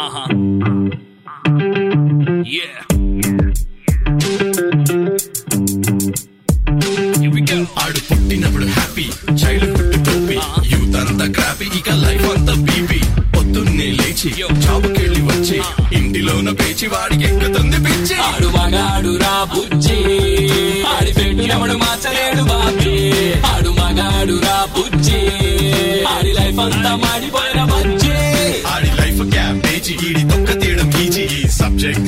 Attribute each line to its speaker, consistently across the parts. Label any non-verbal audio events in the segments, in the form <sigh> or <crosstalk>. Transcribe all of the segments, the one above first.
Speaker 1: Uh huh. Yeah.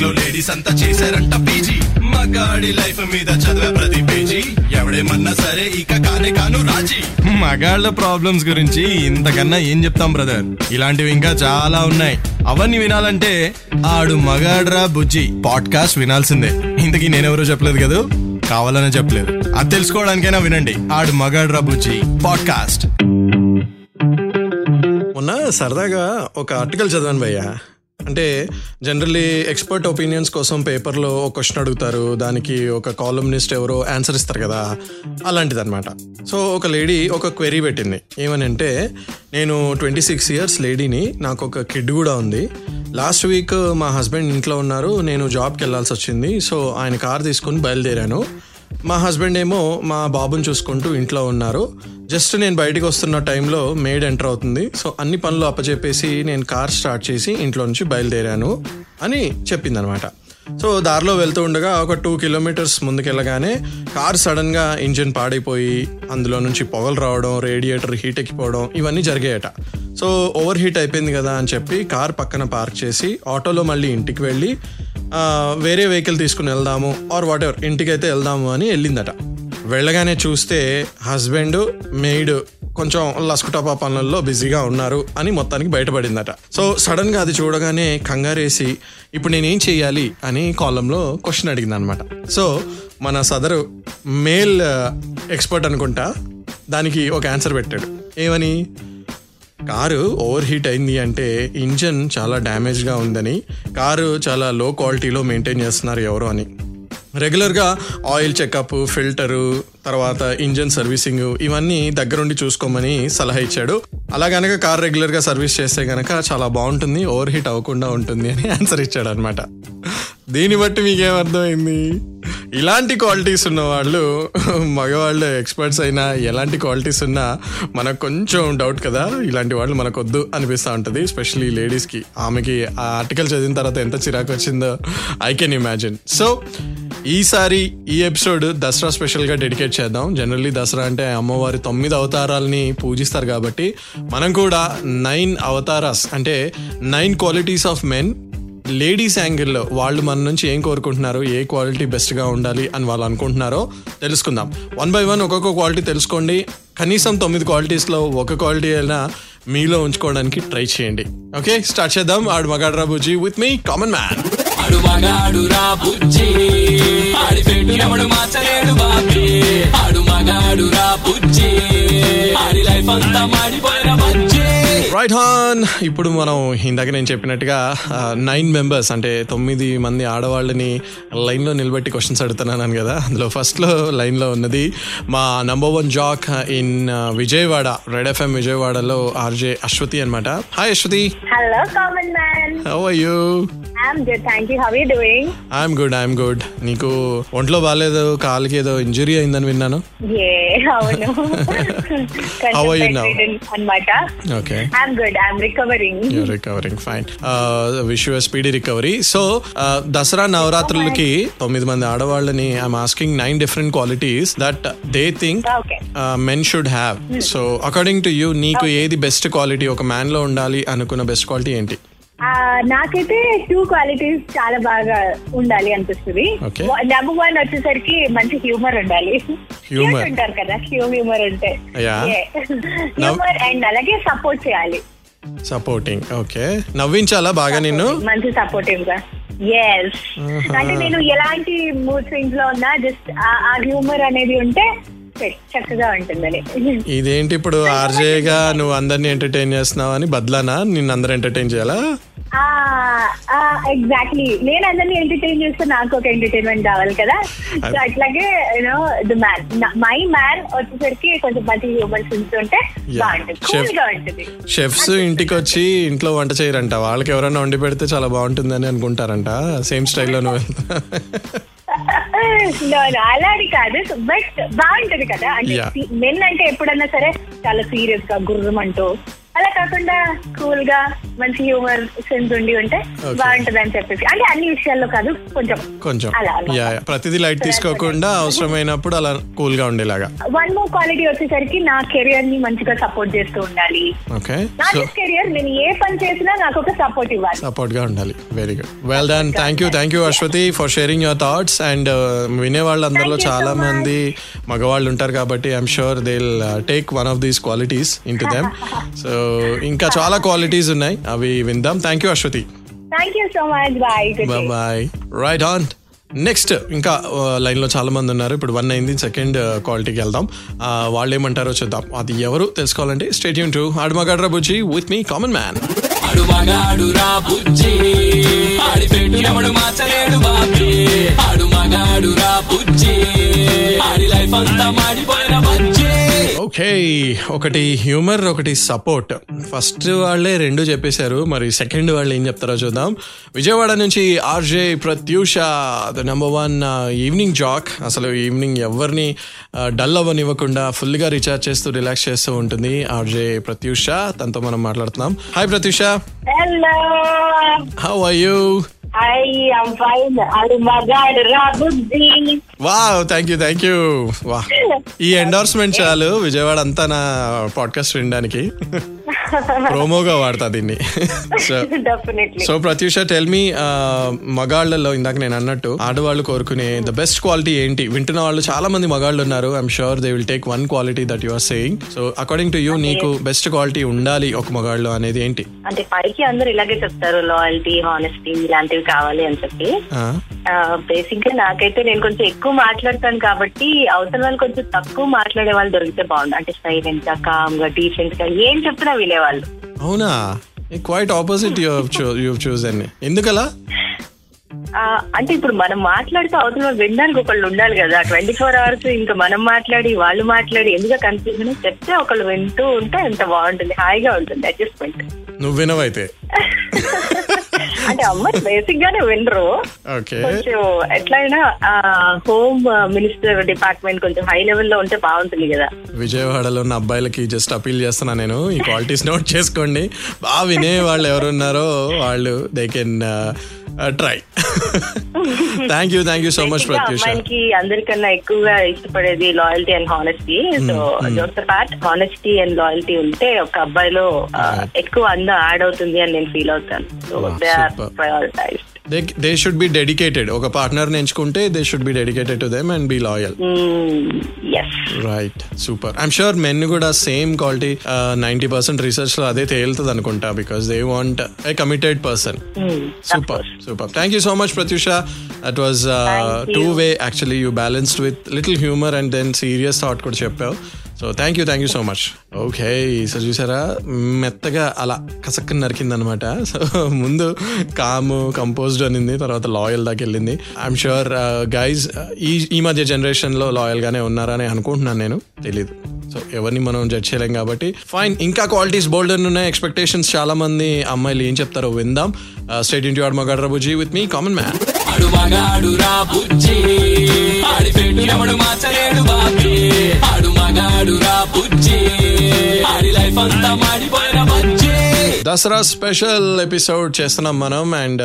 Speaker 1: లో ladies అంతా చేశారంట పీజీ. మగాడి లైఫ్ మీద చదివే ప్రతి పేజీ. ఎవడేమన్నా సరే ఇక కానే కాను రాజీ.
Speaker 2: మగాళ్ళ ప్రాబ్లమ్స్ గురించి ఇంతకన్నా ఏం చెప్తాం బ్రదర్ ఇలాంటివి ఇంకా చాలా ఉన్నాయి. అవన్నీ వినాలంటే ఆడు మగాడ్రా బుజ్జి. పాడ్కాస్ట్ వినాల్సిందే. ఇంతకీ నేనెవరో చెప్పలేదు కదా? కావాలనే చెప్పలేదు. అది తెలుసుకోవడానికైనా వినండి. ఆడు మగాడ్రా బుజ్జి. పాడ్కాస్ట్
Speaker 3: మొన్న సరదాగా ఒక ఆర్టికల్ చదివాను భయ్య. అంటే జనరల్లీ ఎక్స్పర్ట్ ఒపీనియన్స్ కోసం పేపర్లో ఒక క్వశ్చన్ అడుగుతారు. దానికి ఒక కాలమ్నిస్ట్ ఎవరో ఆన్సర్ ఇస్తారు కదా. అలాంటిదన్నమాట. సో ఒక లేడీ ఒక క్వెరీ పెట్టింది. ఏమని అంటే నేను ట్వంటీ సిక్స్ ఇయర్స్ లేడీని నాకు ఒక కిడ్ కూడా ఉంది. లాస్ట్ వీక్ మా హస్బెండ్ ఇంట్లో ఉన్నారు. నేను జాబ్కి వెళ్ళాల్సి వచ్చింది. సో ఆయన కార్ తీసుకొని బయలుదేరాను. మా హస్బెండ్ ఏమో మా బాబుని చూసుకుంటూ ఇంట్లో ఉన్నారు. జస్ట్ నేను బయటికి వస్తున్న టైంలో మేడ్ ఎంటర్ అవుతుంది. సో అన్ని పనులు అప్పచెప్పేసి నేను కార్ స్టార్ట్ చేసి ఇంట్లో నుంచి బయలుదేరాను అని చెప్పిందనమాట. సో దారిలో వెళ్తూ ఉండగా ఒక టూ కిలోమీటర్స్ ముందుకెళ్ళగానే కార్ సడన్గా ఇంజిన్ పాడైపోయి అందులో నుంచి పొగలు రావడం రేడియేటర్ హీట్ ఎక్కిపోవడం ఇవన్నీ జరిగాయట. సో ఓవర్ హీట్ అయిపోయింది కదా అని చెప్పి కార్ పక్కన పార్క్ చేసి ఆటోలో మళ్ళీ ఇంటికి వెళ్ళి వేరే వెహికల్ తీసుకుని వెళ్దాము ఆర్ వాట్ ఎవర్ ఇంటికైతే వెళ్దాము అని వెళ్ళిందట. వెళ్ళగానే చూస్తే హస్బెండ్ మెయిడ్ కొంచెం లస్కుటపా పనులలో బిజీగా ఉన్నారు అని మొత్తానికి బయటపడిందట. సో సడన్గా అది చూడగానే కంగారేసి ఇప్పుడు నేనేం చేయాలి అని కాలంలో క్వశ్చన్ అడిగింది అనమాట సో మన సదరు మేల్ uh, ఎక్స్పర్ట్ అనుకుంటా దానికి ఒక ఆన్సర్ పెట్టాడు. ఏమని? కారు ఓవర్ హీట్ అయింది అంటే ఇంజన్ చాలా డ్యామేజ్గా ఉందని కారు చాలా లో క్వాలిటీలో మెయింటైన్ చేస్తున్నారు ఎవరో అని. రెగ్యులర్గా ఆయిల్ చెకప్ ఫిల్టరు తర్వాత ఇంజన్ సర్వీసింగ్ ఇవన్నీ దగ్గరుండి చూసుకోమని సలహా ఇచ్చాడు. అలా గనక కార్ రెగ్యులర్గా సర్వీస్ చేస్తే కనుక చాలా బాగుంటుంది ఓవర్ హీట్ అవ్వకుండా ఉంటుంది అని <laughs> ఆన్సర్ ఇచ్చాడు అనమాట దీన్ని బట్టి మీకేమర్థమైంది? ఇలాంటి క్వాలిటీస్ ఉన్న వాళ్ళు మగవాళ్ళు ఎక్స్పర్ట్స్ అయినా ఎలాంటి క్వాలిటీస్ ఉన్నా మనకు కొంచెం డౌట్ కదా. ఇలాంటి వాళ్ళు మనకు వద్దు అనిపిస్తూ ఉంటుంది. ఎస్పెషలీ లేడీస్కి ఆమెకి ఆ ఆర్టికల్ చదివిన తర్వాత ఎంత చిరాకు వచ్చిందో ఐ కెన్ ఇమాజిన్ సో ఈసారి ఈ ఎపిసోడ్ దసరా స్పెషల్గా డెడికేట్ చేద్దాం. జనరల్లీ దసరా అంటే అమ్మవారి తొమ్మిది అవతారాలని పూజిస్తారు కాబట్టి మనం కూడా నైన్ అవతారాస్ అంటే nine qualities of men ladies యాంగిల్లో వాళ్ళు మన నుంచి ఏం కోరుకుంటున్నారు ఏ క్వాలిటీ బెస్ట్గా ఉండాలి అని వాళ్ళు అనుకుంటున్నారో తెలుసుకుందాం. వన్ బై వన్ ఒక్కొక్క క్వాలిటీ తెలుసుకోండి. కనీసం తొమ్మిది క్వాలిటీస్లో ఒక క్వాలిటీ అయినా మీలో ఉంచుకోవడానికి ట్రై చేయండి. ఓకే స్టార్ట్ చేద్దాం. ఆడు మగాడ్రా బుజ్జి విత్ మీ కామన్ మ్యాన్
Speaker 4: ఆడు మగాడు రా బుజ్జి. ఆడి మార్చలేడు బాబీ. ఆడు మగాడు రా బుజ్జి. ఆడి లైఫ్ అంతా మాడిపోయిన
Speaker 3: రైట్ హాన్ ఇప్పుడు మనం ఇందాక నేను చెప్పినట్టుగా నైన్ మెంబర్స్ అంటే తొమ్మిది మంది ఆడవాళ్ళని లైన్లో నిలబెట్టి క్వశ్చన్స్ అడుగుతున్నాను కదా. అందులో ఫస్ట్లో లైన్లో ఉన్నది మా number one jack in Vijayawada red FM విజయవాడలో ఆర్జే అశ్వతి అనమాట
Speaker 5: hi Ashwathi. How are you?
Speaker 3: I'm good I'm good నీకు ఒంట్లో బాగాలేదు కాలుకి ఏదో ఇంజురీ అయిందని విన్నాను.
Speaker 5: అవును. <laughs>
Speaker 3: Now?
Speaker 5: అన్నమాట.
Speaker 3: Okay
Speaker 5: I'm good. I'm recovering.
Speaker 3: Recovery so Dussehra నవరాత్రులకి తొమ్మిది మంది ఆడవాళ్ళని I'm asking nine different qualities that they
Speaker 5: think.
Speaker 3: Men should have so according to you నీకు ఏది బెస్ట్ క్వాలిటీ ఒక మ్యాన్లో ఉండాలి అనుకున్న బెస్ట్ క్వాలిటీ ఏంటి?
Speaker 5: నాకైతే టూ క్వాలిటీస్ చాలా బాగా ఉండాలి అనిపిస్తుంది.
Speaker 3: Okay.
Speaker 5: నెంబర్ వన్ వచ్చేసరికి మంచి హ్యూమర్ ఉండాలి. Cute ఉంటారు కదా? హ్యూమర్ ఉంటే. హ్యూమర్ అండ్ అలాగే సపోర్ట్ చేయాలి.
Speaker 3: సపోర్టింగ్ ఓకే నవ్వించాలా బాగా నిన్ను?
Speaker 5: మంచి సపోర్టివ్గా. ఎస్ అంటే నేను ఎలాంటి మూడ్ స్వింగ్స్లో ఉన్నా జస్ట్ ఆ హ్యూమర్ అనేది ఉంటే చక్కగా ఉంటుందని
Speaker 3: ఇదేంటి ఇప్పుడు ఆర్జేగా నువ్వు అందరిని ఎంటర్టైన్ చేస్తున్నావు అని బదలానా? నిన్ను అందరు ఎంటర్టైన్ చేయాలా?
Speaker 5: ఎగ్జాక్ట్లీ నేను అందరినీ ఎంటర్టైన్ చేస్తే నాకు ఒక ఎంటర్టైన్మెంట్ కావాలి కదా? సో అట్లాగే you know the man my man వచ్చేసరికి కొంచెం మంచి హ్యూమన్స్ ఉంటుంటే. బాగుంటుంది.
Speaker 3: షెఫ్స్ ఇంటికి వచ్చి ఇంట్లో వంట చేయరంట. వాళ్ళకి ఎవరైనా వండి పెడితే చాలా బాగుంటుందని అనుకుంటారంట. సేమ్ స్టైల్లో నువ్వు
Speaker 5: No, no, అలాది కాదు. బట్ బాగుంటది కదా? అంటే. మెన్ అంటే ఎప్పుడన్నా సరే చాలా సీరియస్గా గుర్రం అంటూ. అలా కాకుండా కూల్గా మంచి హ్యూమర్ సెన్స్ ఉండి ఉంటే. బాగుంటది అని చెప్పేసి. అంటే అన్ని విషయాల్లో కాదు కొంచెం
Speaker 3: కొంచెం.
Speaker 5: అలా అలా.
Speaker 3: యా ప్రతిదీ లైట్ తీసుకోకుండా అవసరమైనప్పుడు అలా కూల్గా ఉండేలాగా.
Speaker 5: వన్ మోర్ క్వాలిటీ వచ్చేసరికి నా కెరియర్ని మంచిగా సపోర్ట్ చేస్తూ ఉండాలి.
Speaker 3: ఓకే సో
Speaker 5: కెరియర్ నేను ఏ పని చేసినా నాకు ఒక సపోర్ట్ ఇవ్వాలి.
Speaker 3: సపోర్ట్గా ఉండాలి. Very good well done thank you thank you Ashwathi for sharing your thoughts and వినే వాళ్ళందరిలో
Speaker 5: Thank you so
Speaker 3: చాలా
Speaker 5: much.
Speaker 3: మంది మగవాళ్ళు ఉంటారు కాబట్టి I'm sure they take one of these qualities into them so ఇంకా చాలా క్వాలిటీస్ ఉన్నాయి. అవి విందాం. Thank you Ashwathi
Speaker 5: thank you so much bye
Speaker 3: bye bye right on next ఇంకా లైన్లో చాలా మంది ఉన్నారు. ఇప్పుడు వన్ అయింది. సెకండ్ క్వాలిటీకి వెళ్దాం. ఆ, వాళ్ళు ఏమంటారో చూద్దాం. అది ఎవరు తెలుసుకోవాలంటే స్టేట్యూన్ టు ఆడమగడ్ర బుజ్జి విత్ మీ కామన్ మ్యాన్
Speaker 4: ఆడి లైఫ్ అంతా మాడిపోయిన బజ్జి.
Speaker 3: ఓకే ఒకటి హ్యూమర్ ఒకటి సపోర్ట్ ఫస్ట్ వాళ్ళే రెండు చెప్పేశారు మరి సెకండ్ వాళ్ళు ఏం చెప్తారో చూద్దాం. విజయవాడ నుంచి RJ Pratyusha the number one evening jack అసలు ఈవినింగ్ ఎవరిని డల్ అవ్వనివ్వకుండా ఫుల్గా రీఛార్జ్ చేస్తూ రిలాక్స్ చేస్తూ ఉంటుంది ఆర్జే ప్రత్యూష. తనతో మనం మాట్లాడుతున్నాం. Hi
Speaker 5: Pratyusha.
Speaker 3: How are you
Speaker 5: I am fine. అది మగాడు రా బుద్ధి
Speaker 3: వా థ్యాంక్ యూ థ్యాంక్ యూ వా ఈ ఎండోర్స్మెంట్ చాలు విజయవాడ అంతా నా పాడ్కాస్ట్ వినడానికి ప్రోమోగా వాడతా దీన్ని. సో ప్రత్యూష టెల్ మీ మగాళ్ళలో ఇందాక నేను అన్నట్టు ఆడవాళ్ళు కోరుకునే ద బెస్ట్ క్వాలిటీ ఏంటి? వింటున్న వాళ్ళు చాలా మంది మగాళ్ళు ఉన్నారు. I'm sure they will take one quality that you are saying so according to you నీకు బెస్ట్ క్వాలిటీ ఉండాలి ఒక మగాళ్ళు అనేది ఏంటి?
Speaker 6: అంటే పైకి అందరూ ఇలాగే చెప్తారు లాయల్టీ హానెస్టీ ఇలాంటివి కావాలి అని చెప్పి. బేసిక్గా నాకైతే నేను కొంచెం ఎక్కువ మాట్లాడతాను కాబట్టి అవతల వాళ్ళు కొంచెం తక్కువ మాట్లాడే వాళ్ళు దొరికితే బాగుండు. అంటే సైలెంట్గా కామ్గా డీసెంట్గా ఏం చెప్పినా వినేవాళ్ళు.
Speaker 3: అవునా? Quite opposite you you choose అని ఎందుకలా?
Speaker 6: అంటే ఇప్పుడు మనం మాట్లాడితే అవతల వినడానికి ఒకళ్ళు ఉండాలి కదా. ట్వంటీ ఫోర్ అవర్స్ ఇంకా మనం మాట్లాడి వాళ్ళు మాట్లాడి ఎందుకు కన్ఫ్యూజన్ చెప్తే ఒకళ్ళు వింటూ ఉంటే ఎంత బాగుంటుంది. హాయిగా ఉంటుంది అడ్జస్ట్మెంట్
Speaker 3: నువ్వు వినవైతే. <laughs>
Speaker 6: అంటే అమ్మాయి బేసిక్ గానే వినరు.
Speaker 3: ఓకే.
Speaker 6: కొంచెం ఎట్లయినా హోమ్ మినిస్టర్ డిపార్ట్మెంట్ కొంచెం హై లెవెల్లో ఉంటే బాగుంటుంది కదా.
Speaker 3: విజయవాడలో ఉన్న అబ్బాయిలకి జస్ట్ అపీల్ చేస్తున్నా నేను. ఈ క్వాలిటీస్ నోట్ <laughs> చేసుకోండి. బాగా వినే వాళ్ళు ఎవరున్నారో వాళ్ళు. They can try thank you thank you
Speaker 6: so much
Speaker 3: Pratyusha
Speaker 6: అమ్మాయిలకి అందరికన్నా ఎక్కువగా ఇష్టపడేది loyalty and honesty so jokes part honesty and loyalty ఉంటే ఒక అబ్బాయిలో ఆ, ఎక్కువ అందం యాడ్ అవుతుంది అని నేను ఫీల్ అవుతాను.
Speaker 3: So
Speaker 6: they are
Speaker 3: super. They they should be dedicated ఒక పార్ట్నర్ ఎంచుకుంటే they should be dedicated to them and be
Speaker 6: loyal
Speaker 3: right super I'm sure men కూడా సేమ్ క్వాలిటీ నైన్టీ పర్సెంట్ రీసెర్చ్లో అదే తేలుతుంది అనుకుంటా because they want a committed person super super thank you so much Pratyusha that was two way actually you balanced with little humour and then serious thought కూడా చెప్పావు so thank you thank you so much okay so చూసారా? మెత్తగా అలా కసక్కని నరికింది అనమాట so ముందు కాము composed అనింది తర్వాత లాయల్ దాకా వెళ్ళింది. ఐఎమ్ షూర్ గైజ్ ఈ ఈ మధ్య జనరేషన్లో లాయల్గానే ఉన్నారని అనుకుంటున్నాను నేను. తెలీదు. సో ఎవరిని మనం జడ్జ్ చేయలేం కాబట్టి. ఫైన్ ఇంకా క్వాలిటీస్ బోల్డ్ ఉన్నాయి. ఎక్స్పెక్టేషన్స్ చాలా మంది అమ్మాయిలు ఏం చెప్తారో విందాం. స్టేట్ ఇంటి ఆడ్ మగాడు బుజ్జి విత్ మీ కామన్ మ్యాన్
Speaker 4: ఆడు మగాడు రా బుజ్జి. ఆడి ఎవడు మార్చలేడు బాబీ. ఆడు రా బుజ్జి. ఆడి లైఫ్ అంతా మాడిపోయిన బజ్జి.
Speaker 3: దసరా స్పెషల్ ఎపిసోడ్ చేస్తున్నాం మనం అండ్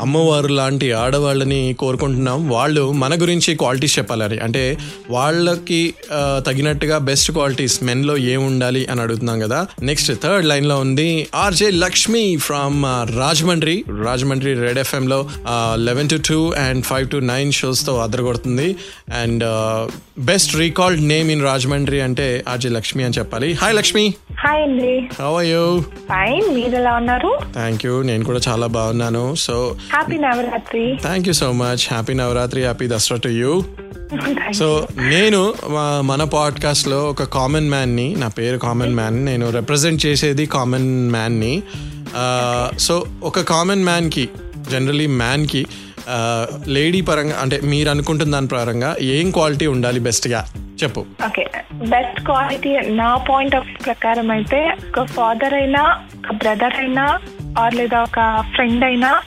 Speaker 3: అమ్మవారు లాంటి ఆడవాళ్ళని కోరుకుంటున్నాం. వాళ్ళు మన గురించి క్వాలిటీస్ చెప్పాలని. అంటే వాళ్ళకి ఆ, తగినట్టుగా బెస్ట్ క్వాలిటీస్ మెన్లో ఏం ఉండాలి అని అడుగుతున్నాం కదా. నెక్స్ట్ థర్డ్ లైన్లో ఉంది RJ Lakshmi from Rajahmundry. Rajahmundry red FM లో eleven to two and five to nine షోస్తో అదరగొడుతుంది and best recalled name in Rajahmundry అంటే ఆర్జే లక్ష్మి అని చెప్పాలి. హాయ్ లక్ష్మి.
Speaker 5: హాయ్ అండి
Speaker 3: హౌ ఆర్ యూ
Speaker 5: ఫైన్ మీరు ఎలా ఉన్నారు?
Speaker 3: థ్యాంక్ యూ నేను కూడా చాలా బాగున్నాను. So
Speaker 5: happy Navratri
Speaker 3: thank you so much happy Navratri happy Dussehra to you so నేను మన పాడ్కాస్ట్లో ఒక కామన్ మ్యాన్ని నా పేరు కామన్ మ్యాన్ నేను రిప్రజెంట్ చేసేది కామన్ మ్యాన్ని. సో ఒక కామన్ మ్యాన్కి జనరలీ మ్యాన్కి లేడీ పరంగా అంటే మీరు అనుకుంటున్న దాని పరంగా ఏం క్వాలిటీ ఉండాలి బెస్ట్గా చెప్పు.
Speaker 7: ఓకే బెస్ట్ క్వాలిటీ నా పాయింట్ ఆఫ్ ప్రకారం అయితే ఒక ఫాదర్ అయినా ఒక బ్రదర్ అయినా ఆర్ లేదా ఒక ఫ్రెండ్ అయినా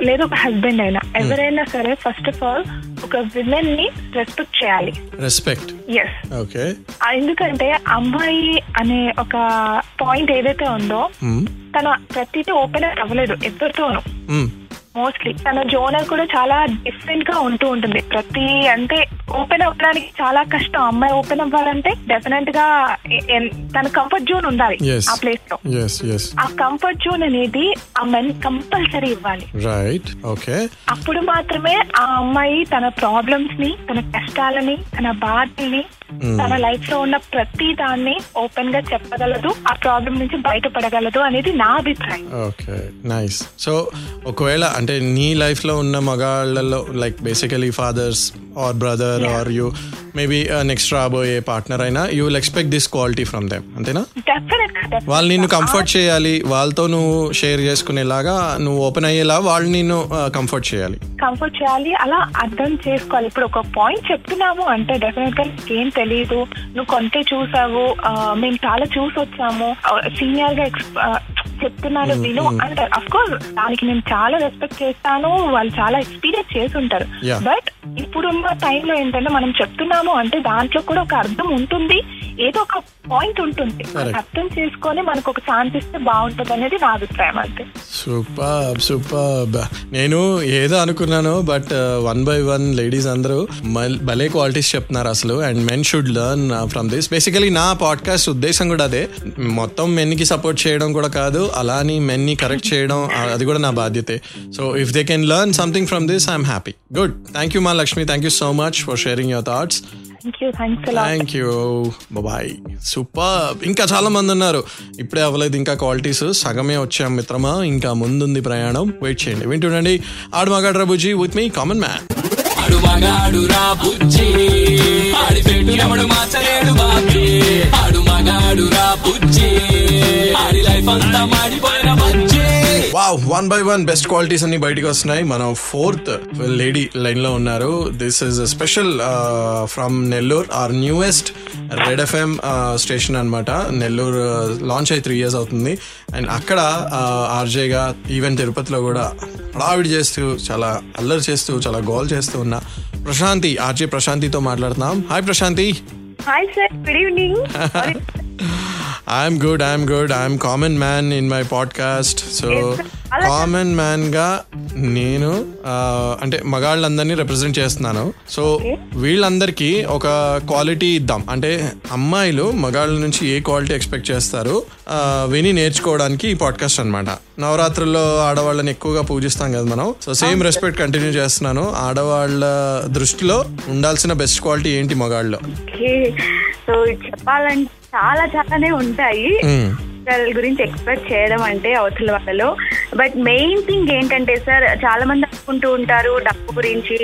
Speaker 7: లేదా ఒక హస్బెండ్ అయినా ఎవరైనా సరే ఫస్ట్ ఆఫ్ ఆల్ ఒక విమెన్ని రెస్పెక్ట్ చేయాలి.
Speaker 3: రెస్పెక్ట్
Speaker 7: ఎస్
Speaker 3: ఓకే
Speaker 7: ఎందుకంటే అమ్మాయి అనే ఒక పాయింట్ ఏదైతే ఉందో తను ప్రతిదీ ఓపెన్ అవ్వలేదు ఎవరితోనూ మోస్ట్లీ తన జోనర్ కూడా చాలా డిఫరెంట్గా ఉంటూ ఉంటుంది. ప్రతి అంటే ఓపెన్ అవ్వడానికి చాలా కష్టం. అమ్మాయి ఓపెన్ అవ్వాలంటే డెఫినెట్గా తన కంఫర్ట్ జోన్ ఉండాలి ఆ
Speaker 3: ప్లేస్లో.
Speaker 7: ఆ కంఫర్ట్ జోన్ అనేది మెన్ కంపల్సరీ ఇవ్వాలి.
Speaker 3: రైట్ ఓకే
Speaker 7: అప్పుడు మాత్రమే ఆ అమ్మాయి తన ప్రాబ్లమ్స్ని తన కష్టాలని తన బాధల్ని తన లైఫ్లో ఉన్న ప్రతి దాన్ని ఓపెన్గా చెప్పగలదు ఆ ప్రాబ్లం నుంచి బయటపడగలదు అనేది నా అభిప్రాయం.
Speaker 3: ఓకే నైస్ సో ఒకవేళ అంటే నీ లైఫ్లో ఉన్న మగాళ్ళలో like basically fathers or brother or you maybe next రాబోయే పార్ట్నర్ అయినా you will expect this quality from them అంతేనా? వాళ్ళు నిన్ను కంఫర్ట్ చేయాలి వాళ్ళతో నువ్వు షేర్ చేసుకునేలాగా నువ్వు ఓపెన్ అయ్యేలా వాళ్ళు నిన్ను కంఫర్ట్ చేయాలి.
Speaker 7: కంఫర్ట్ చేయాలి అలా అర్థం చేసుకోవాలి. ఇప్పుడు ఒక పాయింట్ చెప్తున్నాము అంటే డెఫినెట్గా ఏం తెలియదు నువ్వు కొంటే చూసావు ఆ, మేము చాలా చూసి వచ్చాము సీనియర్గా చెప్తున్నాను విను అంటారు. అఫ్ కోర్స్ దానికి నేను చాలా రెస్పెక్ట్ చేస్తాను వాళ్ళు చాలా ఎక్స్పీరియన్స్ చేసి ఉంటారు. బట్ ఇప్పుడున్న టైంలో ఏంటంటే మనం చెప్తున్నాము అంటే దాంట్లో కూడా ఒక అర్థం ఉంటుంది ఏదో ఒక పాయింట్ ఉంటుంది. అర్థం చేసుకొని మనకు ఒక ఛాన్స్ ఇస్తే బాగుంటుంది అనేది నా అభిప్రాయం అంతే.
Speaker 3: సూపర్ సూపర్ నేను ఏదో అనుకున్నాను but one by one ladies అందరూ భలే క్వాలిటీస్ చెప్తున్నారు అసలు. And men should learn from this basically నా పాడ్కాస్ట్ ఉద్దేశం కూడా అదే. మొత్తం men కి సపోర్ట్ చేయడం కూడా కాదు అలా అని men ని కరెక్ట్ చేయడం అది కూడా నా బాధ్యతే. So if they can learn something from this I'm happy good thank you మా Lakshmi thank you so much
Speaker 7: for sharing your thoughts
Speaker 3: thank you bye super ఇంకా చాలా మంది ఉన్నారు. ఇప్పుడే అవ్వలేదు ఇంకా క్వాలిటీస్ సగమే వచ్చాం మిత్రమా? ఇంకా ముందుంది ప్రయాణం. వెయిట్ చేయండి. వింటుండండి ఆడు మగాడ్రా బుజ్జి విత్ మీ కామన్ మ్యాన్
Speaker 4: ఆడు మగాడు రా బుజ్జి బాబీ. ఆడు రా బుజ్జి. ఆడి లైఫ్ అంతా మాడిపోయిన
Speaker 3: wow one by one best qualities అన్ని బయటకు వస్తున్నాయి. మనం ఫోర్త్ లేడీ లైన్లో ఉన్నారు. This is special from Nellore our newest red FM station అనమాట నెల్లూరు లాంచ్ అయ్యి త్రీ ఇయర్స్ అవుతుంది. అండ్ అక్కడ uh, ఆర్జేగా ఈవెన్ తిరుపతిలో కూడా హడావిడి చేస్తూ చాలా అల్లరి చేస్తూ చాలా గోల్ చేస్తూ ఉన్న ప్రశాంతి ఆర్జే ప్రశాంతితో మాట్లాడుతున్నాం. Hi
Speaker 5: Prashanti. Hi sir good
Speaker 3: evening I'm good I'm good I'm common man in my podcast so common మ్యాన్గా నేను అంటే మగాళ్ళందరినీ రిప్రజెంట్ చేస్తున్నాను. సో వీళ్ళందరికీ ఒక క్వాలిటీ ఇద్దాం. అంటే అమ్మాయిలు మగాళ్ళ నుంచి ఏ క్వాలిటీ ఎక్స్పెక్ట్ చేస్తారు? విని నేర్చుకోవడానికి ఈ పాడ్కాస్ట్ అన్నమాట. నవరాత్రుల్లో ఆడవాళ్ళని ఎక్కువగా పూజిస్తాం కదా మనం. సో సేమ్ రెస్పెక్ట్ కంటిన్యూ చేస్తున్నాను. ఆడవాళ్ళ దృష్టిలో ఉండాల్సిన బెస్ట్ క్వాలిటీ ఏంటి
Speaker 5: సో చెప్పాలంటే చాలా చాలానే ఉంటాయి. వాళ్ళ గురించి ఎక్స్పెక్ట్ చేయడం అంటే అవతల వాళ్ళలో. బట్ మెయిన్ థింగ్ ఏంటంటే సార్ చాలా మంది అనుకుంటూ ఉంటారు డబ్బు గురించి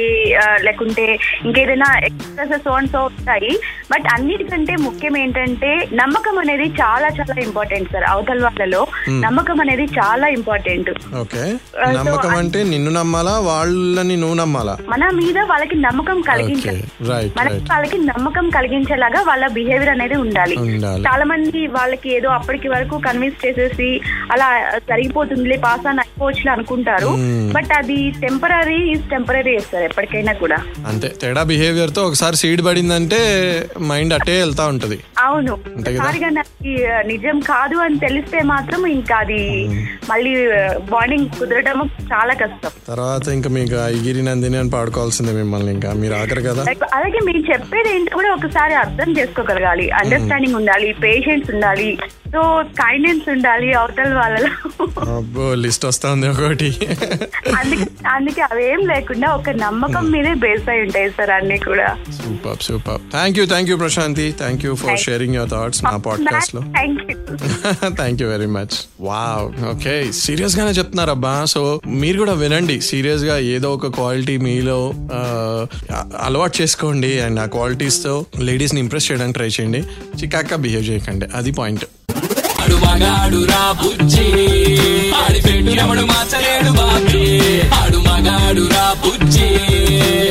Speaker 5: లేకుంటే ఇంకేదైనా ఎక్స్ప్రెసెస్ సో సో ఉంటాయి. బట్ అన్నిటికంటే ముఖ్యం ఏంటంటే నమ్మకం అనేది చాలా చాలా ఇంపార్టెంట్ సార్ అవతల వాళ్ళలో. నమ్మకం అనేది చాలా ఇంపార్టెంట్.
Speaker 3: ఓకే. నమ్మకం అంటే నిన్ను నమ్మాలా వాళ్ళని నువ్వు నమ్మాలా?
Speaker 5: మన మీద వాళ్ళకి నమ్మకం కలిగించాలి. మనకి వాళ్ళకి నమ్మకం కలిగించేలాగా వాళ్ళ బిహేవియర్ అనేది ఉండాలి.
Speaker 3: ఉండాలి.
Speaker 5: చాలా మంది వాళ్ళకి ఏదో అప్పటికి వరకు కన్విన్స్ చేసేసి అలా జరిగిపోతుందిలే పాస్ అని అయిపోవచ్చు అనుకుంటారు.
Speaker 3: Hmm.
Speaker 5: బట్ అది టెంపరీ ఈజ్ టెంపరీ సార్ ఎప్పటికైనా కూడా.
Speaker 3: అంతే తేడా బిహేవియర్తో ఒకసారి సీడ్ పడిందంటే మైండ్ అట్టే వెళ్తా ఉంటది.
Speaker 5: అవును. నాకు నిజం కాదు అని తెలిస్తే మాత్రం ఇంకా అది మళ్ళీ బాండింగ్ కుదరడం చాలా కష్టం.
Speaker 3: తర్వాత ఇంకా మీకు ఐగిరి నందిని అని పాడుకోవాల్సిందే మిమ్మల్ని ఇంకా మీరు ఆఖరు కదా?
Speaker 5: అలాగే మీరు చెప్పేది ఏంటో కూడా ఒకసారి అర్థం చేసుకోగలగాలి. అండర్స్టాండింగ్ ఉండాలి పేషెన్స్ ఉండాలి. సో కైండ్నెస్ ఉండాలి అవతల వాళ్ళలో.
Speaker 3: అబ్బో లిస్ట్ వస్తా ఉంది ఒకటి.
Speaker 5: అందుకే అందుకే అవేం లేకుండా ఒక నమ్మకం మీదే బేస్ అయి ఉంటాయి సార్ అన్ని కూడా.
Speaker 3: Super super. Thank you thank you Prashanti thank you for sharing your thoughts నా
Speaker 5: పాడ్కాస్ట్లో.
Speaker 3: Thank you very much wow okay serious గానే చెప్తున్నారబ్బా. సో మీరు కూడా వినండి. సీరియస్గా ఏదో ఒక క్వాలిటీ మీలో అలవాటు చేసుకోండి. అండ్ ఆ క్వాలిటీస్తో లేడీస్ని ఇంప్రెస్ చేయడానికి ట్రై చేయండి. చికాక్గా బిహేవ్ చేయకండి. అది పాయింట్
Speaker 4: వాడు మగాడు రా బుజ్జి. పెట్టు ఎవడు మార్చలేడు బాబీ. ఆడు మగాడు రా బుజ్జి.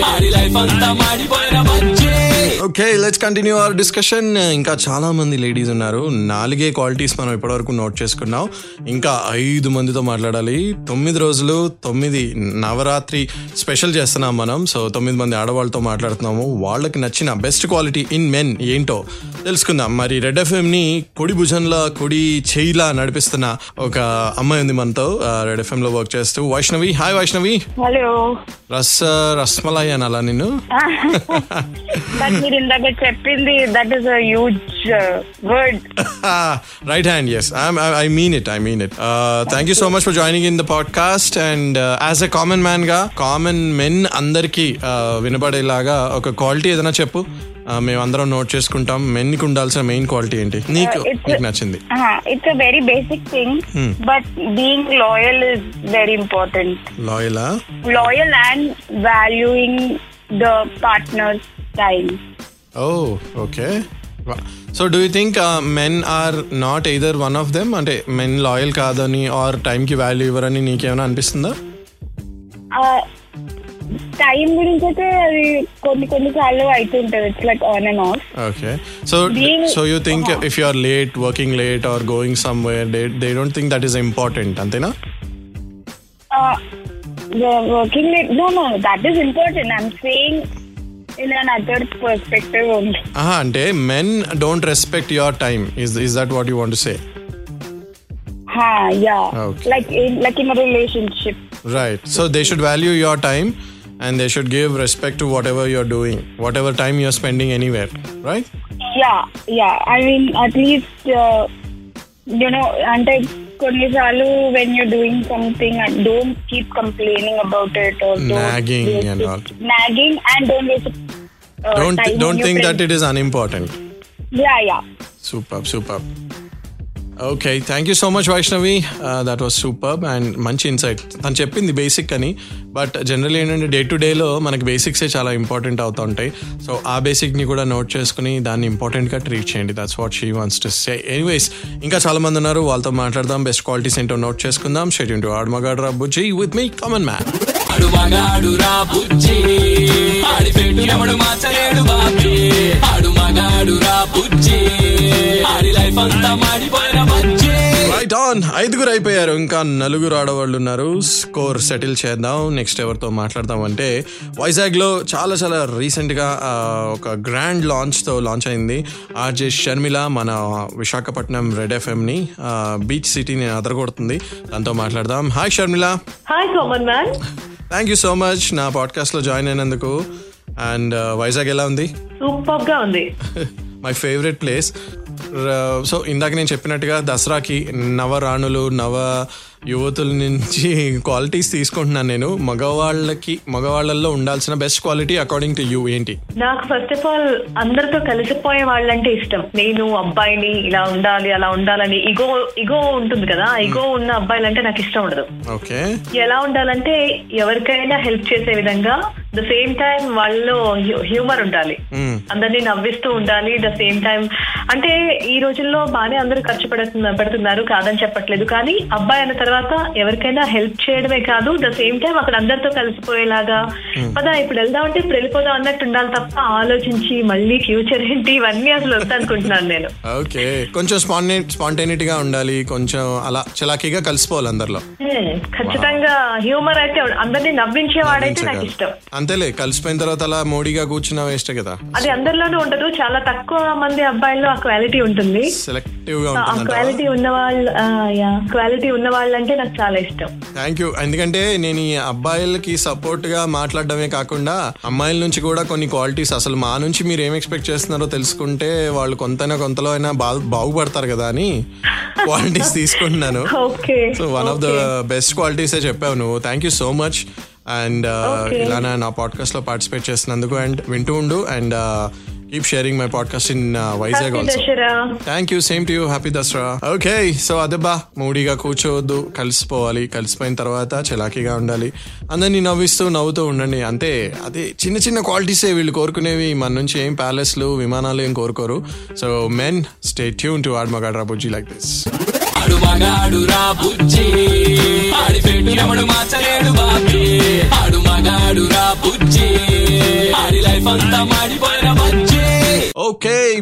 Speaker 4: ఆడి లైఫ్ అంతా మాడిపోయిన bajji.
Speaker 3: Okay let's continue our discussion ఇంకా చాలా మంది లేడీస్ ఉన్నారు. నాలుగే క్వాలిటీస్ మనం ఇప్పటివరకు నోట్ చేసుకున్నాం. ఇంకా ఐదు మందితో మాట్లాడాలి. తొమ్మిది రోజులు తొమ్మిది నవరాత్రి స్పెషల్ చేస్తున్నాం మనం. సో తొమ్మిది మంది ఆడవాళ్ళతో మాట్లాడుతున్నాము. వాళ్ళకి నచ్చిన బెస్ట్ క్వాలిటీ ఇన్ మెన్ ఏంటో తెలుసుకుందాం. మరి రెడ్ ఎఫ్ఎం ని కుడి భుజంలా కుడి చేయిలా నడిపిస్తున్న ఒక అమ్మాయి ఉంది మనతో. రెడ్ ఎఫ్ఎం లో వర్క్ చేస్తూ వైష్ణవి. హాయ్ వైష్ణవి.
Speaker 8: హలో
Speaker 3: రస్ రస్మలాయ్ అనాలా నిన్ను? <laughs>
Speaker 8: బట్ మీరు ఇందాక చెప్పింది that is a huge word
Speaker 3: right hand, yes. I'm, I, I mean it. I mean it. Uh, thank you so much for joining in the podcast. And uh, as a common man గా common men అందరికి వినపడేలాగా ఒక quality ఏదైనా చెప్పు Uh, మేము అందరం note చేసుకుంటాం మెన్కి ఉండాల్సిన మెయిన్ క్వాలిటీ ఏంటి నీకు
Speaker 8: it's-
Speaker 3: నీకు నచ్చింది
Speaker 8: it's a very basic thing but being loyal is very important
Speaker 3: లాయలా
Speaker 8: loyal and valuing the partner's time
Speaker 3: oh okay so do you think men are not either one of them అంటే men loyal కాదని or టైంకి value ఇవ్వరని నీకేమైనా అనిపిస్తుందా
Speaker 8: time గురించి అయితే అది కొన్ని కొన్ని సార్లు అవుతుంటది it's like on and off
Speaker 3: Okay. So
Speaker 8: Being-
Speaker 3: so you think if you are late, working late or going somewhere, they they don't think that is important, antena?
Speaker 8: Working no no that is important I'm saying in an other perspective ఉంది
Speaker 3: Aha, ante men don't respect your time. Is is that what you want to say?
Speaker 8: Yeah
Speaker 3: Okay.
Speaker 8: Like like in relationship
Speaker 3: Right. So they should value your time and they should give respect to whatever you're doing, whatever time you're spending anywhere. Right?
Speaker 8: Yeah yeah I mean at least when you're doing something, and don't keep complaining about it or
Speaker 3: nagging and. Nagging
Speaker 8: and don't uh,
Speaker 3: don't think that it is unimportant.
Speaker 8: Yeah, yeah.
Speaker 3: Superb, superb. Okay thank you so much Vaishnavi that was super and మంచి insight తను చెప్పింది basic అని but general ఏంటంటే day to డేలో మనకి బేసిక్సే చాలా important అవుతూ ఉంటాయి సో ఆ బేసిక్ని కూడా నోట్ చేసుకుని దాన్ని ఇంపార్టెంట్గా ట్రీట్ చేయండి. That's what she wants to say anyways ఇంకా చాలా మంది ఉన్నారు వాళ్ళతో మాట్లాడదాం బెస్ట్ క్వాలిటీస్ ఏంటో నోట్ చేసుకుందాం. షెడ్యూల్ టు ఆడమగాడు రబ్బుజీ విత్ మీ కామన్ మ్యాన్
Speaker 4: ఆడు మగాడు రా బుజ్జి. ఆడి పెట్టు ఎవడు మార్చలేడు బాబీ. ఆడు మగాడు రా బుజ్జి.
Speaker 3: రైట్ ఆన్ ఐదుగురు అయిపోయారు. ఇంకా నలుగురు ఆడవాళ్ళు ఉన్నారు. స్కోర్ సెటిల్ చేద్దాం. నెక్స్ట్ ఎవరితో మాట్లాడదాం అంటే వైజాగ్లో చాలా చాలా రీసెంట్గా ఒక గ్రాండ్ లాంచ్తో లాంచ్ అయింది. ఆర్జే షర్మిల మన విశాఖపట్నం రెడ్ ఎఫ్ఎం ని బీచ్ సిటీని అదరగొడుతుంది. దాంతో మాట్లాడదాం. Hi
Speaker 9: Sharmila. Hi man
Speaker 3: thank you so much నా పాడ్కాస్ట్లో జాయిన్ అయినందుకు. అండ్ వైజాగ్ ఎలా ఉంది?
Speaker 9: సూపర్గా ఉంది.
Speaker 3: మై ఫేవరెట్ ప్లేస్ సో ఇందాక నేను చెప్పినట్టుగా దసరాకి నవరాణులు నవ యువతుల నుంచి క్వాలిటీస్ తీసుకుంటున్నాను నేను. మగవాళ్ళకి మగవాళ్ళల్లో ఉండాల్సిన best quality according to you ఏంటి?
Speaker 9: నాకు ఫస్ట్ ఆఫ్ ఆల్ అందరితో కలిసిపోయే వాళ్ళంటే ఇష్టం. నేను అబ్బాయిని ఇలా ఉండాలి అలా ఉండాలని. ఇగో ఇగో ఉంటుంది కదా ఇగో ఉన్న అబ్బాయిలంటే నాకు ఇష్టం ఉండదు.
Speaker 3: ఓకే
Speaker 9: ఎలా ఉండాలంటే ఎవరికైనా హెల్ప్ చేసే విధంగా ద సేమ్ టైం వాళ్ళలో హ్యూమర్ ఉండాలి. అందరినీ నవ్విస్తూ ఉండాలి. ద సేమ్ టైం అంటే ఈ రోజుల్లో బాగానే అందరూ ఖర్చు పెడుతున్నారు పెడుతున్నారు కాదని చెప్పట్లేదు. కానీ అబ్బాయి అన్న తర్వాత ఎవరికైనా హెల్ప్ చేయడమే కాదు ద సేమ్ టైం అక్కడ అందరితో కలిసిపోయేలాగా పదా ఇప్పుడు వెళ్దాం అంటే ఇప్పుడు వెళ్ళిపోదాం అన్నట్టు ఉండాలి తప్ప ఆలోచించి మళ్ళీ ఫ్యూచర్ ఏంటి ఇవన్నీ అసలు వద్దు అనుకుంటున్నాను నేను.
Speaker 3: ఓకే. కొంచెం స్పాంటేనిటీగా ఉండాలి. కొంచెం అలా చలాకీగా కలిసిపోవాలి అందరిలో.
Speaker 9: Hmm, ఖచ్చితంగా హ్యూమర్ అయితే అందరినీ నవ్వించే వాడైతే నాకు ఇష్టం.
Speaker 3: అంతేలే కలిసిపోయిన తర్వాత అలా మోడీగా కూర్చున్నా వేస్టే కదా.
Speaker 9: అది అందరిలోనూ ఉండదు చాలా తక్కువ మంది అబ్బాయిల్లో ఆ క్వాలిటీ ఉంటుంది.
Speaker 3: సెలెక్టివ్గా
Speaker 9: ఆ
Speaker 3: ఉంటుందంట
Speaker 9: క్వాలిటీ ఉన్న వాళ్ళు క్వాలిటీ ఉన్న వాళ్ళంటే నాకు చాలా ఇష్టం.
Speaker 3: థ్యాంక్ యూ ఎందుకంటే నేను ఈ అబ్బాయిలకి సపోర్ట్గా మాట్లాడడమే కాకుండా అమ్మాయిల నుంచి కూడా కొన్ని క్వాలిటీస్ అసలు మా నుంచి మీరు ఏం ఎక్స్పెక్ట్ చేస్తున్నారో తెలుసుకుంటే వాళ్ళు కొంతైనా కొంతలో అయినా బాగు బాగుపడతారు కదా అని <laughs> క్వాలిటీస్ తీసుకుంటున్నాను.
Speaker 9: Okay
Speaker 3: so one of the best క్వాలిటీసే చెప్పావు నువ్వు. Thank you so much and
Speaker 9: Okay.
Speaker 3: ఇలా నా పాడ్కాస్ట్లో పార్టిసిపేట్ చేసినందుకు అండ్ వింటూ ఉండు and keep sharing my podcast in
Speaker 9: Vizag
Speaker 3: thank you same to you happy Dasara okay so అదబ్బా మూడీగా కూర్చోవద్దు కలిసిపోవాలి. కలిసిపోయిన తర్వాత చలాకీగా ఉండాలి. అందరినీ నవ్విస్తూ నవ్వుతూ ఉండండి. అంతే అదే చిన్న చిన్న క్వాలిటీసే వీళ్ళు కోరుకునేవి మన నుంచి ఏం ప్యాలెస్లు విమానాలు ఏం కోరుకోరు. So men stay tune to add మగాడ్ రాబుజీ లైక్ దిస్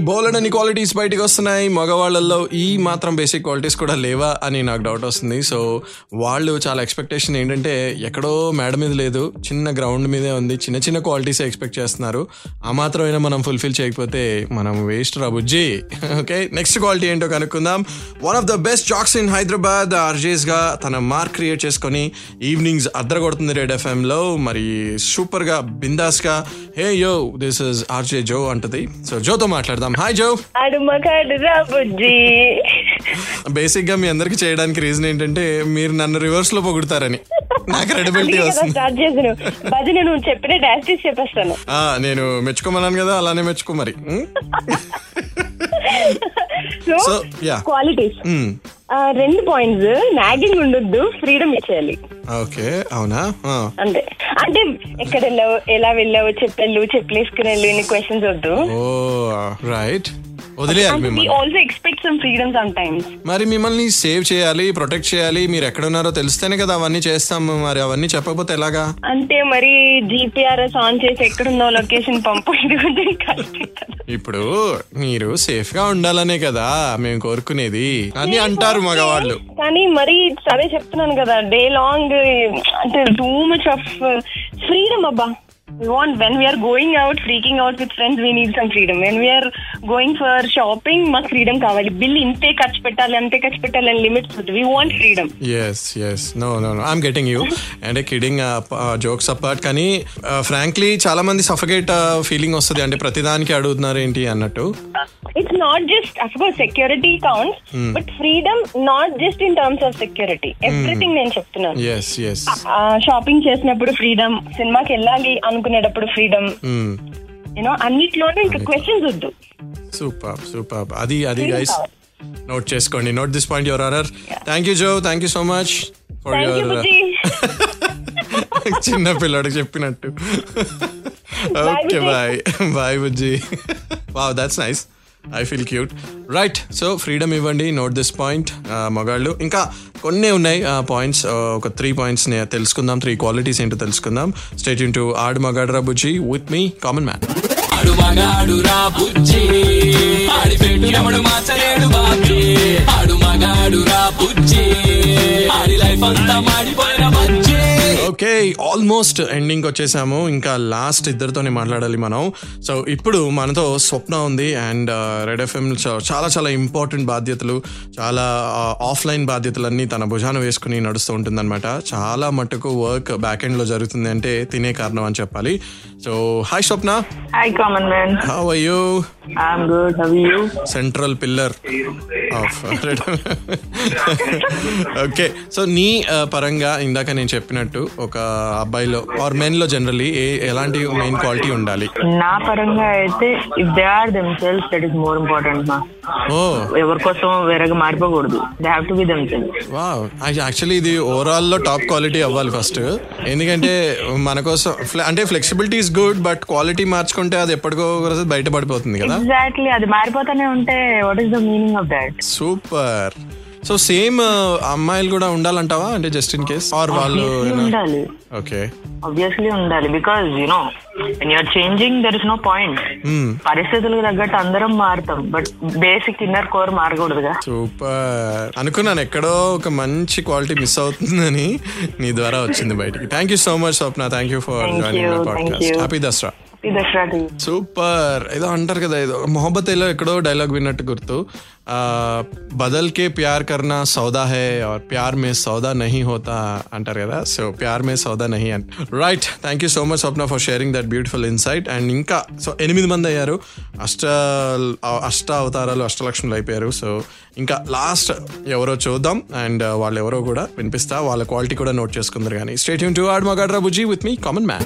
Speaker 3: బోలెడని క్వాలిటీస్ బయటకు వస్తున్నాయి. మగవాళ్ళల్లో ఈ మాత్రం బేసిక్ క్వాలిటీస్ కూడా లేవా అని నాకు డౌట్ వస్తుంది. సో వాళ్ళు చాలా ఎక్స్పెక్టేషన్ ఏంటంటే ఎక్కడో మేడ మీద లేదు చిన్న గ్రౌండ్ మీదే ఉంది చిన్న చిన్న క్వాలిటీసే ఎక్స్పెక్ట్ చేస్తున్నారు. ఆ మాత్రమైనా మనం ఫుల్ఫిల్ చేయకపోతే మనం వేస్ట్ రా బుజ్జి. ఓకే నెక్స్ట్ క్వాలిటీ ఏంటో కనుక్కుందాం. One of the best jocks in Hyderabad ఆర్జేస్గా తన మార్క్ క్రియేట్ చేసుకొని ఈవినింగ్స్ అద్దర కొడుతుంది రెడ్ ఎఫ్ఎం లో. మరి సూపర్గా బిందాస్గా హే యో దిస్ ఇస్ ఆర్జే జో అంటది. సో జోతో మాట్లాడదాం. హాయ్ జో
Speaker 6: ఆడు మగాడు రా బుజ్జి
Speaker 3: బేసిక్గా మీ అందరికి చేయడానికి రీజన్ ఏంటంటే మీరు నన్ను రివర్స్లో పొగుడతారని. నాకు క్రెడిబిలిటీ వస్తుంది.
Speaker 6: స్టార్ట్ చేసాను భజన నువ్వు చెప్పిన డాస్టీస్ చెప్పేస్తాను.
Speaker 3: ఆ, నేను మెచ్చుకోమన్నాను కదా అలానే మెచ్చుకో మరి? So so
Speaker 6: ya
Speaker 3: qualities.
Speaker 6: రెండు పాయింట్స్ నాగింగ్ ఉండొద్దు ఫ్రీడమ్ ఇచ్చేయాలి.
Speaker 3: ఓకే అవునా.
Speaker 6: అంతే అంటే ఎక్కడ వెళ్ళావు ఎలా వెళ్ళావు చెప్పెళ్ళు చెప్పలేసుకుని వెళ్ళు ఇన్ని క్వశ్చన్స్ వద్దు.
Speaker 3: ఓ రైట్ వదిలేయాలి
Speaker 6: also expect some freedom some times
Speaker 3: మరి మిమ్మల్ని సేవ్ చేయాలి ప్రొటెక్ట్ చేయాలి మీరు ఎక్కడ ఉన్నారో తెలిస్తేనే కదా అవన్నీ చేస్తాము మరి అవన్నీ చెప్పకపోతే ఎలాగా?
Speaker 6: అంటే మరి జీపీఆర్ఎస్ ఆన్ చేసి ఎక్కడున్నావు లొకేషన్ పంపండి.
Speaker 3: ఇప్పుడు మీరు సేఫ్గా ఉండాలనే కదా మేము కోరుకునేది. అని అంటారు మగవాళ్ళు.
Speaker 6: కానీ మరి అదే చెప్తున్నాను కదా డే లాంగ్ అంటే టూ మచ్ ఆఫ్ ఫ్రీడమ్ అబ్బా. We want when we are going out freaking out with friends we need some freedom. When we are going for shopping మాకు ఫ్రీడమ్ కావాలి బిల్ ఇంతే ఖర్చు పెట్టాలి అంతే ఖర్చు పెట్టాలి అని లిమిట్స్ వద్దు we want freedom
Speaker 3: yes yes no no no I'm getting you అంటే కిడింగ్ జోక్స్ అపార్ట్ కానీ ఫ్రాంక్లీ చాలా మంది సఫకేట్ ఫీలింగ్ వస్తుంది. అంటే ప్రతిదానికి అడుగుతున్నారు ఏంటి అన్నట్టు?
Speaker 6: It's not just of course security counts but freedom not just in terms of security everything నేను చెప్తున్నాను.
Speaker 3: ఎస్ ఎస్
Speaker 6: షాపింగ్ చేసినప్పుడు ఫ్రీడమ్ సినిమాకి వెళ్ళాలి అనుకునేటప్పుడు ఫ్రీడమ్ యూనో అన్నిట్లోనే ఇంకా క్వశ్చన్స్ వద్దు.
Speaker 3: సూపర్ సూపర్ అది అది గైస్ నోట్ చేసుకోండి. Note this point your honour thank you Joe thank you
Speaker 6: so much
Speaker 3: for
Speaker 6: your
Speaker 3: చిన్న పిల్లడికి చెప్పినట్టు. Okay bye bye Bujji wow that's nice I feel cute right so freedom ఇవ్వండి note this point మగాళ్ళు. ఇంకా కొన్ని ఉన్నాయి points ఒక three points తెలుసుకుందాం త్రీ క్వాలిటీస్ ఏంటో తెలుసుకుందాం. స్టేట్ ఇన్ టు ఆడు మగాడ్రా బుజ్జి విత్ మీ కామన్ మ్యాన్
Speaker 4: ఆడు మగాడు రా బుజ్జి. ఆడి పెట్టినప్పుడు మార్చలేడు బాబీ. ఆడు మగాడు రా బుజ్జి. ఆడి లైఫ్ అంతా
Speaker 3: ఓకే ఆల్మోస్ట్ ఎండింగ్ వచ్చేసాము. ఇంకా లాస్ట్ ఇద్దరితోనే మాట్లాడాలి మనం. సో ఇప్పుడు మనతో స్వప్న ఉంది అండ్ రెడ్ ఎఫ్ఎం చాలా చాలా ఇంపార్టెంట్ బాధ్యతలు చాలా uh, ఆఫ్లైన్ బాధ్యతలన్నీ తన భుజాన వేసుకుని నడుస్తూ ఉంటుందన్నమాట. చాలా మటుకు వర్క్ బ్యాక్ ఎండ్లో జరుగుతుంది అంటే తినే కారణం అని చెప్పాలి. So hi Swapna
Speaker 10: Hi, Common Man.
Speaker 3: How are you
Speaker 10: I'm good. How are you?
Speaker 3: Central pillar of okay so నీ uh, పరంగా ఇందాక నేను చెప్పినట్టు ఒక అబ్బాయిలో ఆర్ మెన్లో జనరల్లీ ఏ ఎలాంటి మెయిన్ క్వాలిటీ ఉండాలి?
Speaker 10: నా పరంగా అయితే if they are themselves that is more important మా
Speaker 3: ఓ.
Speaker 10: ఎవరి కోసం వేరేగా మారిపోకూడదు. They have to be themselves
Speaker 3: వా యాక్చువల్లీ ఇది ఓవరాల్లో టాప్ క్వాలిటీ అవ్వాలి ఫస్ట్ ఎందుకంటే మన కోసం అంటే flexibility is good but quality మార్చుకుంటే అది ఎప్పటికో బయట పడిపోతుంది కదా?
Speaker 10: ఎగ్జాక్ట్లీ అది మారిపోతానే ఉంటే what is the meaning of that
Speaker 3: super so same అమ్మాయిలు కూడా ఉండాలంటావా? అంటే జస్ట్ ఇన్ కేస్ ఆర్ వాళ్ళు
Speaker 10: ఉండాలి.
Speaker 3: ఓకే
Speaker 10: ఆబ్వియస్లీ ఉండాలి. Because you know you're changing there is no point పరిస్థితులకు తగ్గట్టు అందరం మారుతాం. బట్ బేసిక్ ఇన్నర్ కోర్ మారకూడదుగా.
Speaker 3: సూపర్ అనుకున్నాను. ఎక్కడో ఒక మంచి క్వాలిటీ మిస్ అవుతుందని నీ ద్వారా వచ్చింది బయటికి. Thank you so much Swapna.
Speaker 10: Thank you for
Speaker 3: joining my
Speaker 10: podcast. Happy Dussehra
Speaker 3: super ఏదో అంటారు కదా ఏదో మొహబ్బత్ ఏలో ఎక్కడో డైలాగ్ విన్నట్టు గుర్తు. బదల్ కే ప్యార్ కర్నా సౌదా హే ఆర్ ప్యార్ మే సౌదా నహీ హోతా అంటారు కదా సో ప్యార్ మే సౌదా నహీ అంట right thank you so much Swapna for sharing that beautiful insight and ఇంకా సో ఎనిమిది మంది అయ్యారు. అష్ట అష్ట అవతారాలు అష్టలక్ష్ములు అయిపోయారు. సో ఇంకా లాస్ట్ ఎవరో చూద్దాం. అండ్ uh, వాళ్ళు ఎవరో కూడా వినిపిస్తా. వాళ్ళ క్వాలిటీ కూడా నోట్ చేసుకుందరు కానీ. స్టేట్ యూన్ టు ఆడ్ మగాడ్రా బుజీ with me common man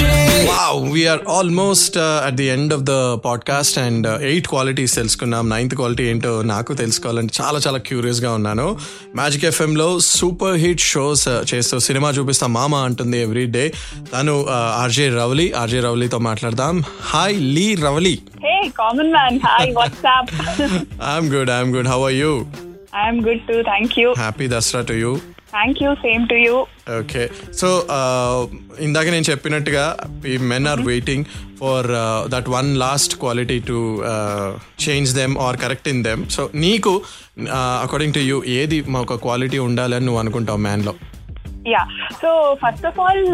Speaker 3: wow we're almost at the end of the podcast and eight qualities తెలుసుకున్నాం. నైన్త్ క్వాలిటీ ఏంటో నాకు తెలుసుకోవాలని చాలా చాలా క్యూరియస్గా ఉన్నాను. మ్యాజిక్ ఎఫ్ఎం లో సూపర్ హిట్ షోస్ చేస్తూ సినిమా చూపిస్తా మామ అంటుంది ఎవ్రీ డే తను ఆర్జే రవలి ఆర్జే రవలితో మాట్లాడదాం. Hi Lee Ravali
Speaker 6: hey common man hi
Speaker 3: what's up I'm good I'm good how are
Speaker 11: you I'm good too thank
Speaker 3: you happy Dussehra to
Speaker 11: you thank you same to
Speaker 3: you okay so ఇందాక నేను చెప్పినట్టుగా ఈ men are waiting for that one last quality to change them or correct in them so నీకు according to you ఏది మా ఒక quality ఉండాలని నువ్వు అనుకుంటావు మ్యాన్లో
Speaker 11: yeah so first of all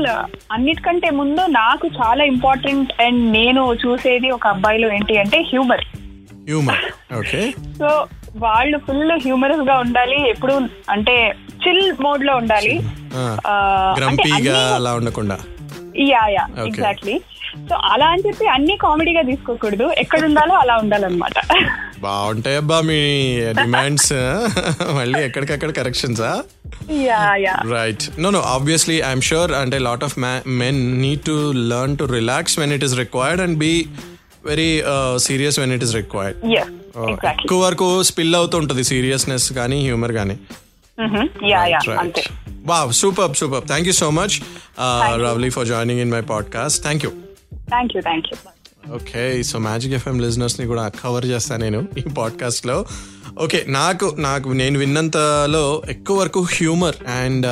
Speaker 11: అన్నిటికంటే ముందు నాకు చాలా ఇంపార్టెంట్ అండ్ నేను చూసేది ఒక అబ్బాయిలో ఏంటి అంటే హ్యూమర్
Speaker 3: హ్యూమర్ ఓకే
Speaker 11: సో వాళ్ళు ఫుల్ హ్యూమరస్గా ఉండాలి ఎప్పుడు అంటే చిల్ మోడ్లో ఉండాలి.
Speaker 3: గ్రంపీగా అలా ఉండకుండా.
Speaker 11: Yeah yeah. ఎగ్జాక్ట్లీ సో అలా అని చెప్పి అన్ని కామెడీగా తీసుకోకూడదు. ఎక్కడ ఉండాలో అలా ఉండాలన్నమాట.
Speaker 3: బాగుంటాయి అబ్బా మీ డిమాండ్స్. <laughs> మళ్ళీ ఎక్కడికక్కడ కరెక్షన్సా right no no obviously I'm sure అంటే lot of men need to learn to relax when it is required and be very serious when it
Speaker 11: is required
Speaker 3: ఎక్కువ వరకు స్పిల్ అవుతుంటది సీరియస్నెస్ కానీ హ్యూమర్ కానీ
Speaker 11: యా యా అంతే.
Speaker 3: Wow super super thank you so much Ravali for joining in my podcast thank you
Speaker 11: thank you thank you
Speaker 3: okay so magic FM లిజనర్స్ని కూడా cover చేస్తాను నేను ఈ పాడ్కాస్ట్లో ఓకే నాకు నాకు నేను విన్నంతలో ఎక్కువ వరకు humour and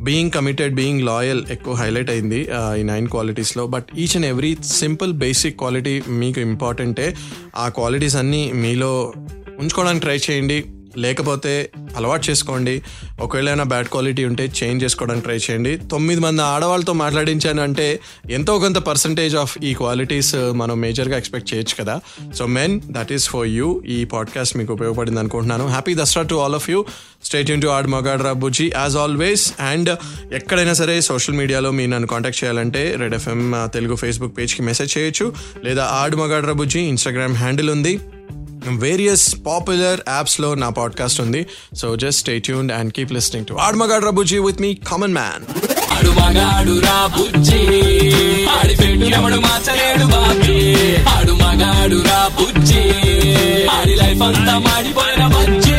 Speaker 3: being committed being loyal ఎక్కువ హైలైట్ అయింది uh, ఈ nine క్వాలిటీస్లో but each and every simple basic quality మీకు ఇంపార్టెంటే ఆ క్వాలిటీస్ అన్నీ మీలో ఉంచుకోవడానికి ట్రై చేయండి. లేకపోతే అలవాటు చేసుకోండి. ఒకవేళ ఏమైనా బ్యాడ్ క్వాలిటీ ఉంటే చేంజ్ చేసుకోవడానికి ట్రై చేయండి. తొమ్మిది మంది ఆడవాళ్ళతో మాట్లాడించాను అంటే ఎంతో కొంత పర్సంటేజ్ ఆఫ్ ఈ క్వాలిటీస్ uh, మనం మేజర్గా ఎక్స్పెక్ట్ చేయొచ్చు కదా. So men that is for you ఈ పాడ్కాస్ట్ మీకు ఉపయోగపడింది అనుకుంటున్నాను. Happy Dasara to all of you state in to Aad Magadra Bujji as always and ఎక్కడైనా సరే సోషల్ మీడియాలో మీరు నన్ను కాంటాక్ట్ చేయాలంటే red FM uh, Telugu Facebook పేజ్కి మెసేజ్ చేయొచ్చు. లేదా ఆడ్ మగాడ్రా బుజ్జి ఇన్స్టాగ్రామ్ హ్యాండిల్ ఉంది. వేరియస్ పాపులర్ యాప్స్లో నా పాడ్కాస్ట్ ఉంది. So just stay tuned and keep listening to Aadmagad Rabujji with me
Speaker 4: common man Aadu Bujji. ఆడి పెట్టు ఎవడు మార్చలేడు బాబీ. ఆడు మగాడు రా బుజ్జి. ఆడి లైఫ్ అంతా మాడిపోయిన బజ్జి.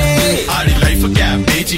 Speaker 12: ఆడి లైఫ్ క్యాబేజీ